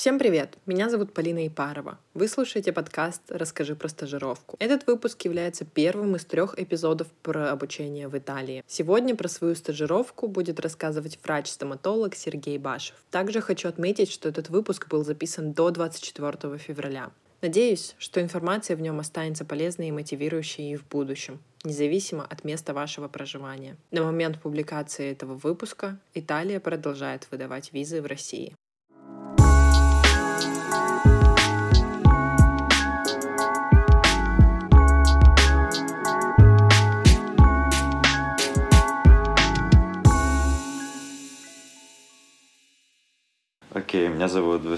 Всем привет! Меня зовут Полина Ипарова. Вы слушаете подкаст «Расскажи про стажировку». Этот выпуск является первым из трех эпизодов про обучение в Италии. Сегодня про свою стажировку будет рассказывать врач-стоматолог Сергей Башев. Также хочу отметить, что этот выпуск был записан до 24 февраля. Надеюсь, что информация в нем останется полезной и мотивирующей и в будущем, независимо от места вашего проживания. На момент публикации этого выпуска Италия продолжает выдавать визы в России.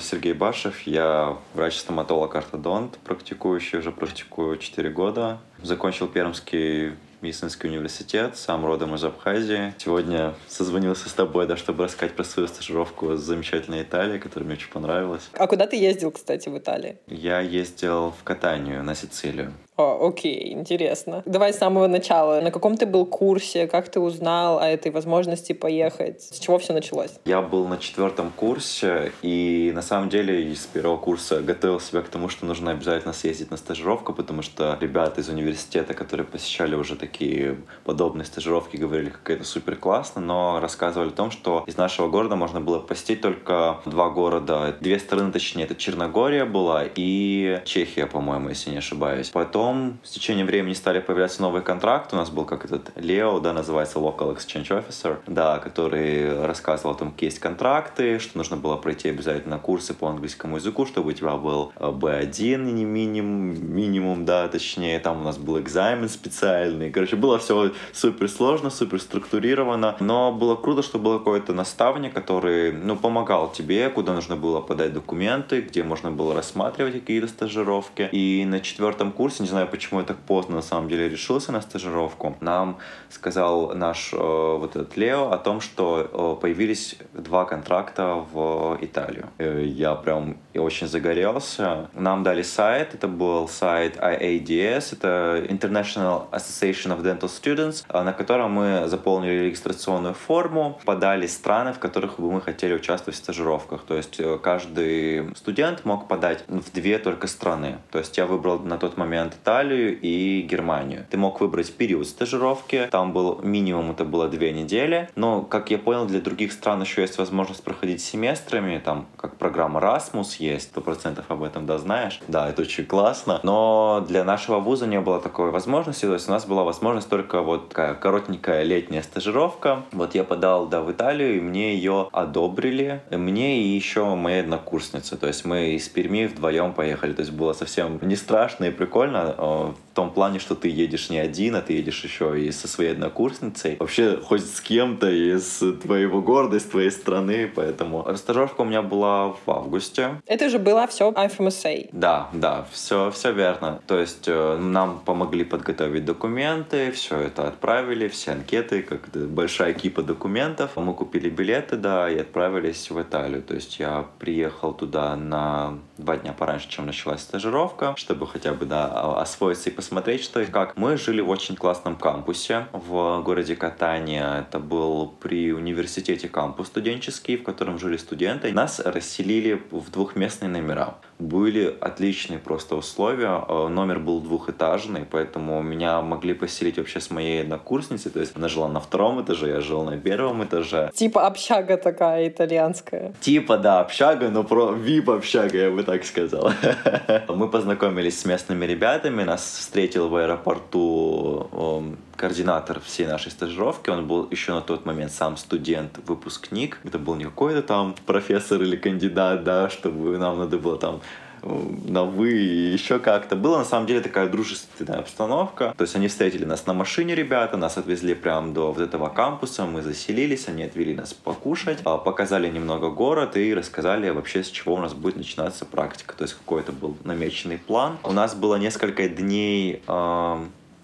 Сергей Башев, я врач-стоматолог-ортодонт, практикующий, уже практикую 4 года. Закончил Пермский медицинский университет, сам родом из Абхазии. Сегодня созвонился с тобой, да, чтобы рассказать про свою стажировку с замечательной Италией, которая мне очень понравилась. А куда ты ездил, кстати, в Италии? Я ездил в Катанию, на Сицилию. О, окей, интересно. Давай с самого начала. На каком ты был курсе? Как ты узнал о этой возможности поехать? С чего все началось? Я был на четвертом курсе, и на самом деле с первого курса готовил себя к тому, что нужно обязательно съездить на стажировку, потому что ребята из университета, которые посещали уже такие подобные стажировки, говорили, как это супер классно, но рассказывали о том, что из нашего города можно было посетить только два города, две стороны, точнее, это Черногория была и Чехия, по-моему, если не ошибаюсь. Потом Потом с течением времени стали появляться новые контракты. У нас был как этот Лео, да, называется Local Exchange Officer, да, который рассказывал о том, какие есть контракты, что нужно было пройти обязательно курсы по английскому языку, чтобы у тебя был B1, э, не минимум, минимум, да, точнее, там у нас был экзамен специальный. Короче, было все супер сложно, супер структурировано, но было круто, что был какой-то наставник, который, ну, помогал тебе, куда нужно было подать документы, где можно было рассматривать какие-то стажировки. И на четвертом курсе, не знаю, почему я так поздно на самом деле решился на стажировку. Нам сказал наш э, вот этот Лео о том, что э, появились два контракта в Италию. Э, я прям очень загорелся. Нам дали сайт, это был сайт IADS, это International Association of Dental Students, э, на котором мы заполнили регистрационную форму, подали страны, в которых бы мы хотели участвовать в стажировках. То есть э, каждый студент мог подать в две только страны. То есть я выбрал на тот момент Италию и Германию. Ты мог выбрать период стажировки, там был минимум это было две недели, но, как я понял, для других стран еще есть возможность проходить семестрами, там, как программа Erasmus есть, сто процентов об этом, да, знаешь? Да, это очень классно, но для нашего вуза не было такой возможности, то есть у нас была возможность только вот такая коротенькая летняя стажировка. Вот я подал, да, в Италию, и мне ее одобрили, мне и еще моей однокурсницы, то есть мы из Перми вдвоем поехали, то есть было совсем не страшно и прикольно, of в том плане, что ты едешь не один, а ты едешь еще и со своей однокурсницей. Вообще, хоть с кем-то из твоего города, из твоей страны, поэтому стажировка у меня была в августе. Это же было все FMSA. Да, да, все, все верно. То есть э, нам помогли подготовить документы, все это отправили, все анкеты, как большая кипа документов. Мы купили билеты, да, и отправились в Италию. То есть я приехал туда на два дня пораньше, чем началась стажировка, чтобы хотя бы, да, освоиться и посмотреть, что и как. Мы жили в очень классном кампусе в городе Катания. Это был при университете кампус студенческий, в котором жили студенты. Нас расселили в двухместные номера были отличные просто условия. Э, номер был двухэтажный, поэтому меня могли поселить вообще с моей однокурсницей. То есть она жила на втором этаже, я жил на первом этаже. Типа общага такая итальянская. Типа, да, общага, но про VIP общага, я бы так сказал. Мы познакомились с местными ребятами, нас встретил в аэропорту эм, координатор всей нашей стажировки. Он был еще на тот момент сам студент, выпускник. Это был не какой-то там профессор или кандидат, да, чтобы нам надо было там на вы и еще как-то. Была на самом деле такая дружественная обстановка. То есть они встретили нас на машине, ребята, нас отвезли прямо до вот этого кампуса, мы заселились, они отвели нас покушать, а, показали немного город и рассказали вообще, с чего у нас будет начинаться практика. То есть какой-то был намеченный план. У нас было несколько дней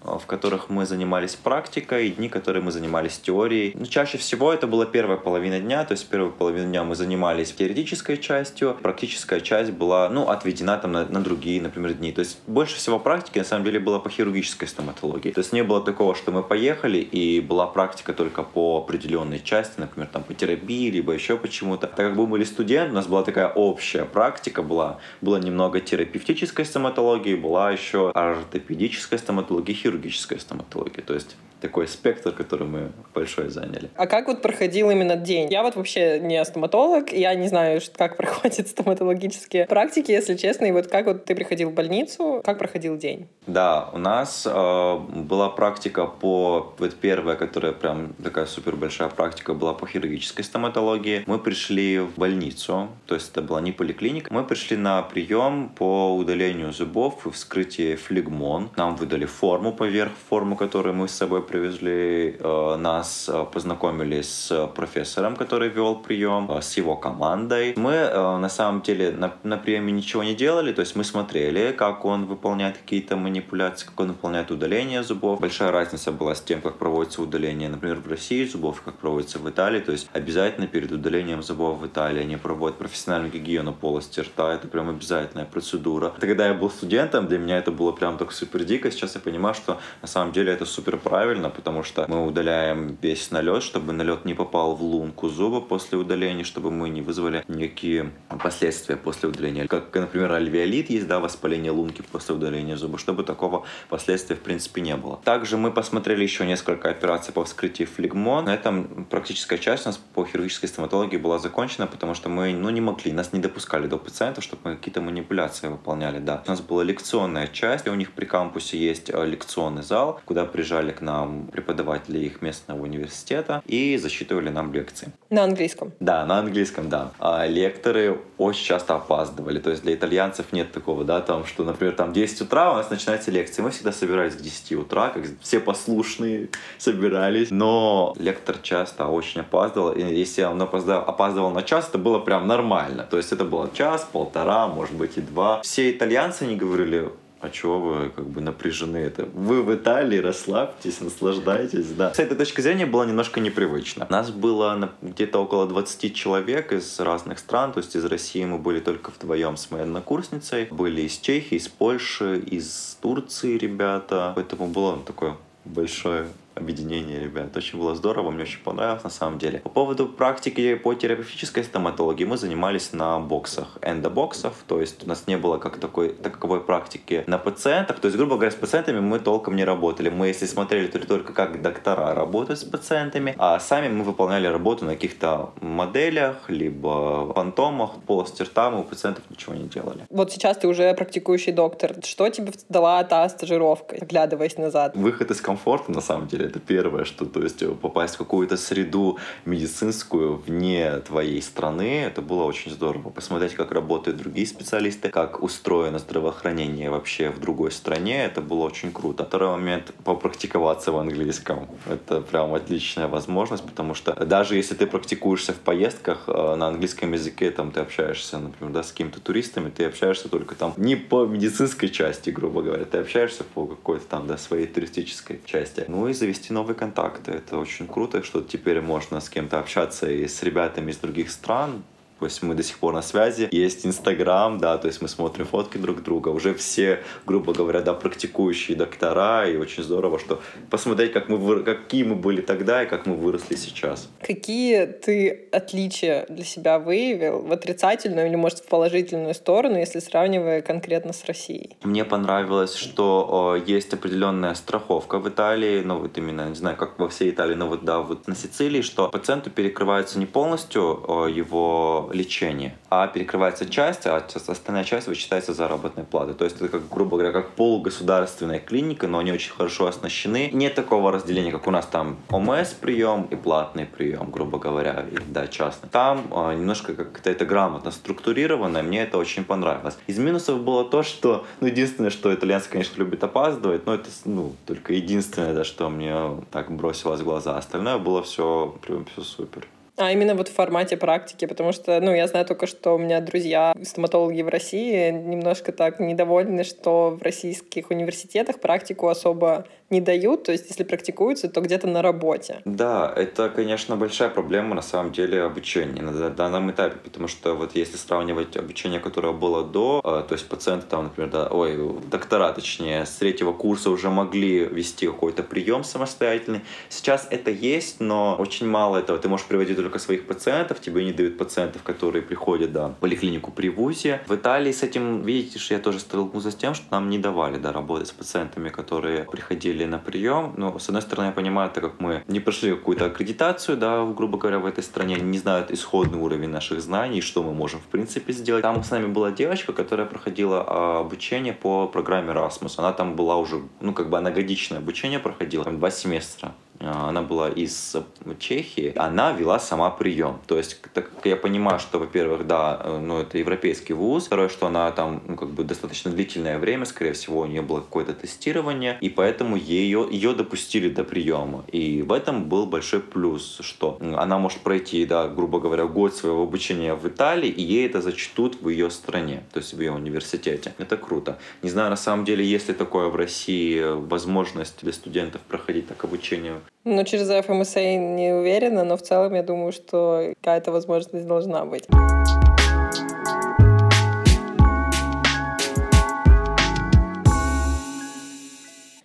в которых мы занимались практикой, дни, которые мы занимались теорией. Ну, чаще всего это была первая половина дня, то есть первую половину дня мы занимались теоретической частью, практическая часть была, ну, отведена там на, на другие, например, дни. То есть больше всего практики, на самом деле, было по хирургической стоматологии. То есть не было такого, что мы поехали, и была практика только по определенной части, например, там по терапии, либо еще почему-то. Так как мы были студенты, у нас была такая общая практика, была, было немного терапевтической стоматологии, была еще ортопедическая стоматология, хирургическая стоматология. То есть такой спектр, который мы большой заняли. А как вот проходил именно день? Я вот вообще не стоматолог, я не знаю, как проходят стоматологические практики, если честно. И вот как вот ты приходил в больницу, как проходил день? Да, у нас э, была практика по... Вот первая, которая прям такая супер большая практика была по хирургической стоматологии. Мы пришли в больницу, то есть это была не поликлиника. Мы пришли на прием по удалению зубов и вскрытие флегмон. Нам выдали форму поверх форму, которую мы с собой привезли э, нас, э, познакомили с профессором, который вел прием, э, с его командой. Мы на самом деле на, на приеме ничего не делали, то есть мы смотрели, как он выполняет какие-то манипуляции, как он выполняет удаление зубов. Большая разница была с тем, как проводится удаление, например, в России зубов, как проводится в Италии. То есть обязательно перед удалением зубов в Италии они проводят профессиональную гигиену полости рта. Это прям обязательная процедура. Когда я был студентом, для меня это было прям так супер дико. Сейчас я понимаю, что на самом деле это супер правильно правильно, потому что мы удаляем весь налет, чтобы налет не попал в лунку зуба после удаления, чтобы мы не вызвали никакие последствия после удаления. Как, например, альвеолит есть, да, воспаление лунки после удаления зуба, чтобы такого последствия в принципе не было. Также мы посмотрели еще несколько операций по вскрытию флегмон. На этом практическая часть у нас по хирургической стоматологии была закончена, потому что мы ну, не могли, нас не допускали до пациентов, чтобы мы какие-то манипуляции выполняли. Да. У нас была лекционная часть, у них при кампусе есть э, лекционный зал, куда приезжали к нам нам преподаватели их местного университета и зачитывали нам лекции. На английском? Да, на английском, да. А лекторы очень часто опаздывали. То есть для итальянцев нет такого, да, там, что, например, там 10 утра у нас начинается лекция. Мы всегда собирались к 10 утра, как все послушные собирались. Но лектор часто очень опаздывал. И если он опоздал, опаздывал на час, это было прям нормально. То есть это было час, полтора, может быть и два. Все итальянцы не говорили, а чего вы как бы напряжены? Это вы в Италии, расслабьтесь, наслаждайтесь, да. С этой точки зрения было немножко непривычно. Нас было где-то около 20 человек из разных стран, то есть из России мы были только вдвоем с моей однокурсницей, были из Чехии, из Польши, из Турции ребята, поэтому было такое большое объединение ребят. Очень было здорово, мне очень понравилось на самом деле. По поводу практики по терапевтической стоматологии мы занимались на боксах, эндобоксов, то есть у нас не было как такой, таковой практики на пациентах, то есть, грубо говоря, с пациентами мы толком не работали. Мы, если смотрели, то только как доктора работают с пациентами, а сами мы выполняли работу на каких-то моделях, либо фантомах, полости рта, мы у пациентов ничего не делали. Вот сейчас ты уже практикующий доктор. Что тебе дала та стажировка, оглядываясь назад? Выход из комфорта, на самом деле, это первое, что, то есть, э, попасть в какую-то среду медицинскую вне твоей страны, это было очень здорово. Посмотреть, как работают другие специалисты, как устроено здравоохранение вообще в другой стране, это было очень круто. Второй момент — попрактиковаться в английском. Это прям отличная возможность, потому что даже если ты практикуешься в поездках э, на английском языке, там ты общаешься, например, да, с какими-то туристами, ты общаешься только там не по медицинской части, грубо говоря, ты общаешься по какой-то там, да, своей туристической части. Ну и завести завести новые контакты. Это очень круто, что теперь можно с кем-то общаться и с ребятами из других стран, то есть мы до сих пор на связи. Есть Инстаграм, да, то есть мы смотрим фотки друг друга. Уже все, грубо говоря, да, практикующие доктора. И очень здорово, что посмотреть, как мы, какие мы были тогда и как мы выросли сейчас. Какие ты отличия для себя выявил в отрицательную или, может, в положительную сторону, если сравнивая конкретно с Россией? Мне понравилось, что о, есть определенная страховка в Италии, ну вот именно, не знаю, как во всей Италии, но вот да, вот на Сицилии, что пациенту перекрывается не полностью о, его лечение, а перекрывается часть, а остальная часть вычитается заработной платы. То есть это, как, грубо говоря, как полугосударственная клиника, но они очень хорошо оснащены. Нет такого разделения, как у нас там ОМС прием и платный прием, грубо говоря, и, да, частный. Там э, немножко как-то это грамотно структурировано, и мне это очень понравилось. Из минусов было то, что, ну, единственное, что итальянцы, конечно, любят опаздывать, но это, ну, только единственное, да, что мне так бросилось в глаза. Остальное было все, прям все супер. А именно вот в формате практики, потому что, ну, я знаю только, что у меня друзья стоматологи в России немножко так недовольны, что в российских университетах практику особо не дают, то есть если практикуются, то где-то на работе. Да, это, конечно, большая проблема на самом деле обучения на данном этапе, потому что вот если сравнивать обучение, которое было до, э, то есть пациенты там, например, да, ой, доктора, точнее, с третьего курса уже могли вести какой-то прием самостоятельный. Сейчас это есть, но очень мало этого. Ты можешь приводить только своих пациентов, тебе не дают пациентов, которые приходят, да, в поликлинику при ВУЗе. В Италии с этим, видите, что я тоже столкнулся с тем, что нам не давали, да, работать с пациентами, которые приходили на прием. Но, с одной стороны, я понимаю, так как мы не прошли какую-то аккредитацию, да, грубо говоря, в этой стране, не знают исходный уровень наших знаний, что мы можем, в принципе, сделать. Там с нами была девочка, которая проходила а, обучение по программе Erasmus. Она там была уже, ну, как бы она годичное обучение проходила, там два семестра. А, она была из Чехии, она вела сама прием. То есть, так как я понимаю, что, во-первых, да, э, ну, это европейский вуз, второе, что она там, ну, как бы достаточно длительное время, скорее всего, у нее было какое-то тестирование, и поэтому ее, ее допустили до приема. И в этом был большой плюс, что она может пройти, да, грубо говоря, год своего обучения в Италии, и ей это зачтут в ее стране, то есть в ее университете. Это круто. Не знаю, на самом деле, есть ли такое в России возможность для студентов проходить так обучение ну, через FMSA не уверена, но в целом я думаю, что какая-то возможность должна быть.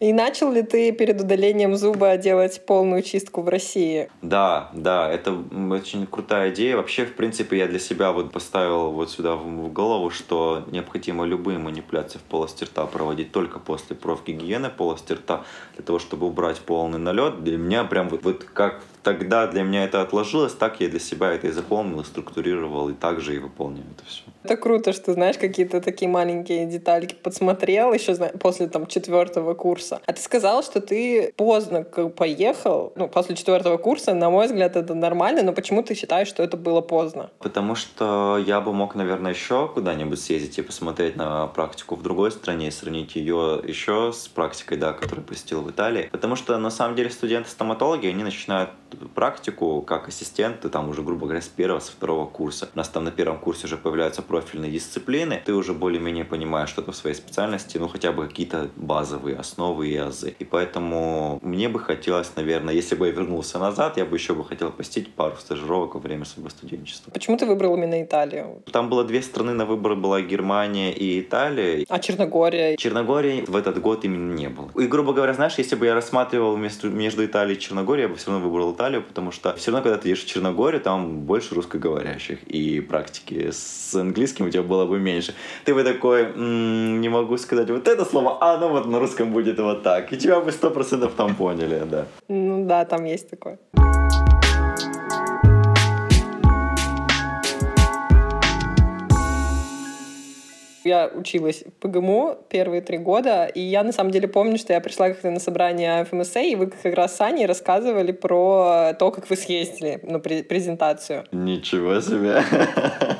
И начал ли ты перед удалением зуба делать полную чистку в России? Да, да, это очень крутая идея. Вообще, в принципе, я для себя вот поставил вот сюда в голову, что необходимо любые манипуляции в полости рта проводить только после профгигиены полости рта, для того, чтобы убрать полный налет. Для меня прям вот, вот как тогда для меня это отложилось, так я для себя это и запомнил, и структурировал, и также и выполняю это все. Это круто, что, знаешь, какие-то такие маленькие детальки подсмотрел еще после там четвертого курса. А ты сказал, что ты поздно поехал, ну, после четвертого курса, на мой взгляд, это нормально, но почему ты считаешь, что это было поздно? Потому что я бы мог, наверное, еще куда-нибудь съездить и посмотреть на практику в другой стране и сравнить ее еще с практикой, да, которую посетил в Италии. Потому что, на самом деле, студенты-стоматологи, они начинают практику как ассистенты, там уже, грубо говоря, с первого, со второго курса. У нас там на первом курсе уже появляются профильные дисциплины, ты уже более-менее понимаешь что-то в своей специальности, ну, хотя бы какие-то базовые основы и азы. И поэтому мне бы хотелось, наверное, если бы я вернулся назад, я бы еще бы хотел посетить пару стажировок во время своего студенчества. Почему ты выбрал именно Италию? Там было две страны на выбор, была Германия и Италия. А Черногория? Черногории в этот год именно не было. И, грубо говоря, знаешь, если бы я рассматривал между, между Италией и Черногорией, я бы все равно выбрал Италию, Италию, потому что все равно, когда ты едешь в Черногорию, там больше русскоговорящих, и практики с английским у тебя было бы меньше. Ты бы такой, м-м, не могу сказать вот это слово, а оно вот на русском будет вот так. И тебя бы сто процентов там поняли, да. Ну да, там есть такое. Я училась в ПГМУ первые три года, и я на самом деле помню, что я пришла как-то на собрание ФМСА, и вы как раз с Аней рассказывали про то, как вы съездили на презентацию. Ничего себе!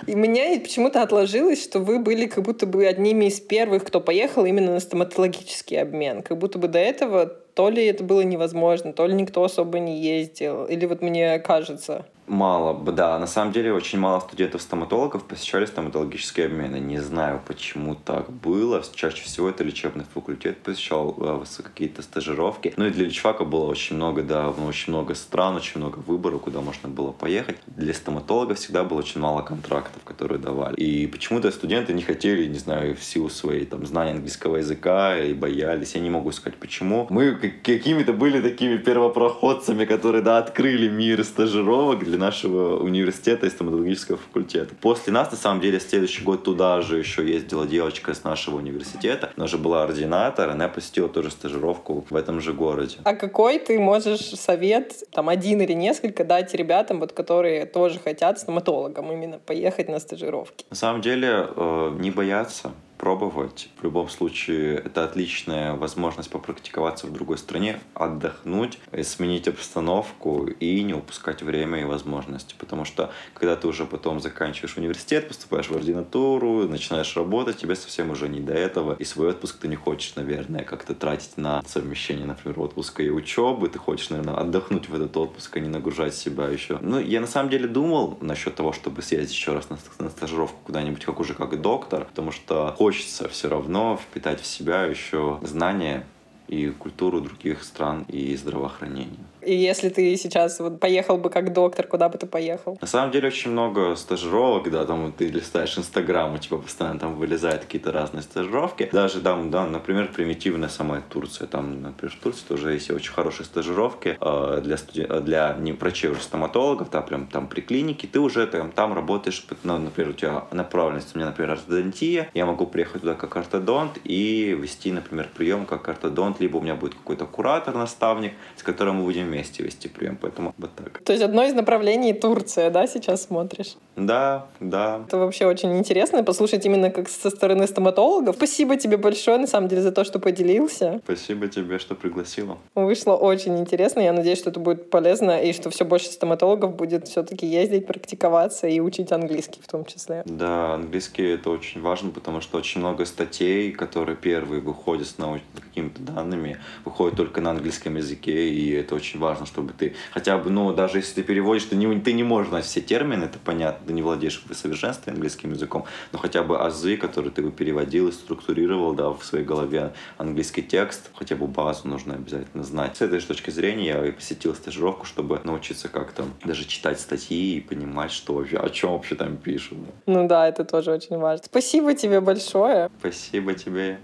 И мне почему-то отложилось, что вы были как будто бы одними из первых, кто поехал именно на стоматологический обмен. Как будто бы до этого то ли это было невозможно, то ли никто особо не ездил, или вот мне кажется. Мало, да. На самом деле очень мало студентов-стоматологов посещали стоматологические обмены. Не знаю, почему так было. Чаще всего это лечебный факультет посещал э, какие-то стажировки. Ну и для личфака было очень много, да, ну, очень много стран, очень много выборов, куда можно было поехать. Для стоматолога всегда было очень мало контрактов, которые давали. И почему-то студенты не хотели, не знаю, в силу своей там знания английского языка и боялись. Я не могу сказать, почему. Мы какими-то были такими первопроходцами, которые, да, открыли мир стажировок для нашего университета и стоматологического факультета. После нас, на самом деле, следующий год туда же еще ездила девочка из нашего университета. Она же была ординатор, она посетила тоже стажировку в этом же городе. А какой ты можешь совет, там, один или несколько дать ребятам, вот, которые тоже хотят стоматологам именно поехать на стажировки? На самом деле, э, не бояться попробовать. В любом случае, это отличная возможность попрактиковаться в другой стране, отдохнуть, сменить обстановку и не упускать время и возможности. Потому что, когда ты уже потом заканчиваешь университет, поступаешь в ординатуру, начинаешь работать, тебе совсем уже не до этого. И свой отпуск ты не хочешь, наверное, как-то тратить на совмещение, например, отпуска и учебы. Ты хочешь, наверное, отдохнуть в этот отпуск, а не нагружать себя еще. Ну, я на самом деле думал насчет того, чтобы съездить еще раз на, на стажировку куда-нибудь, как уже как доктор, потому что хочется все равно впитать в себя еще знания и культуру других стран и здравоохранения. И если ты сейчас вот поехал бы как доктор, куда бы ты поехал? На самом деле очень много стажировок, да, там ты листаешь Инстаграм, у тебя постоянно там вылезают какие-то разные стажировки. Даже там, да, например, примитивная сама Турция. Там, например, в Турции тоже есть очень хорошие стажировки э, для, студи... для не врачей, уже стоматологов, да, прям там при клинике. Ты уже там, там работаешь, ну, например, у тебя направленность, у меня, например, ортодонтия, я могу приехать туда как ортодонт и вести, например, прием как ортодонт, либо у меня будет какой-то куратор, наставник, с которым мы будем вместе вести прием, поэтому вот так. То есть одно из направлений Турция, да, сейчас смотришь? Да, да. Это вообще очень интересно послушать именно как со стороны стоматологов. Спасибо тебе большое, на самом деле, за то, что поделился. Спасибо тебе, что пригласила. Вышло очень интересно. Я надеюсь, что это будет полезно и что все больше стоматологов будет все-таки ездить, практиковаться и учить английский в том числе. Да, английский это очень важно, потому что очень много статей, которые первые выходят с научными какими-то данными, выходят только на английском языке, и это очень важно, чтобы ты хотя бы, ну, даже если ты переводишь, ты не, ты не можешь знать все термины, это понятно, ты не владеешь в совершенстве английским языком, но хотя бы азы, которые ты бы переводил и структурировал, да, в своей голове английский текст, хотя бы базу нужно обязательно знать. С этой точки зрения я и посетил стажировку, чтобы научиться как-то даже читать статьи и понимать, что вообще, о чем вообще там пишут. Ну да, это тоже очень важно. Спасибо тебе большое. Спасибо тебе.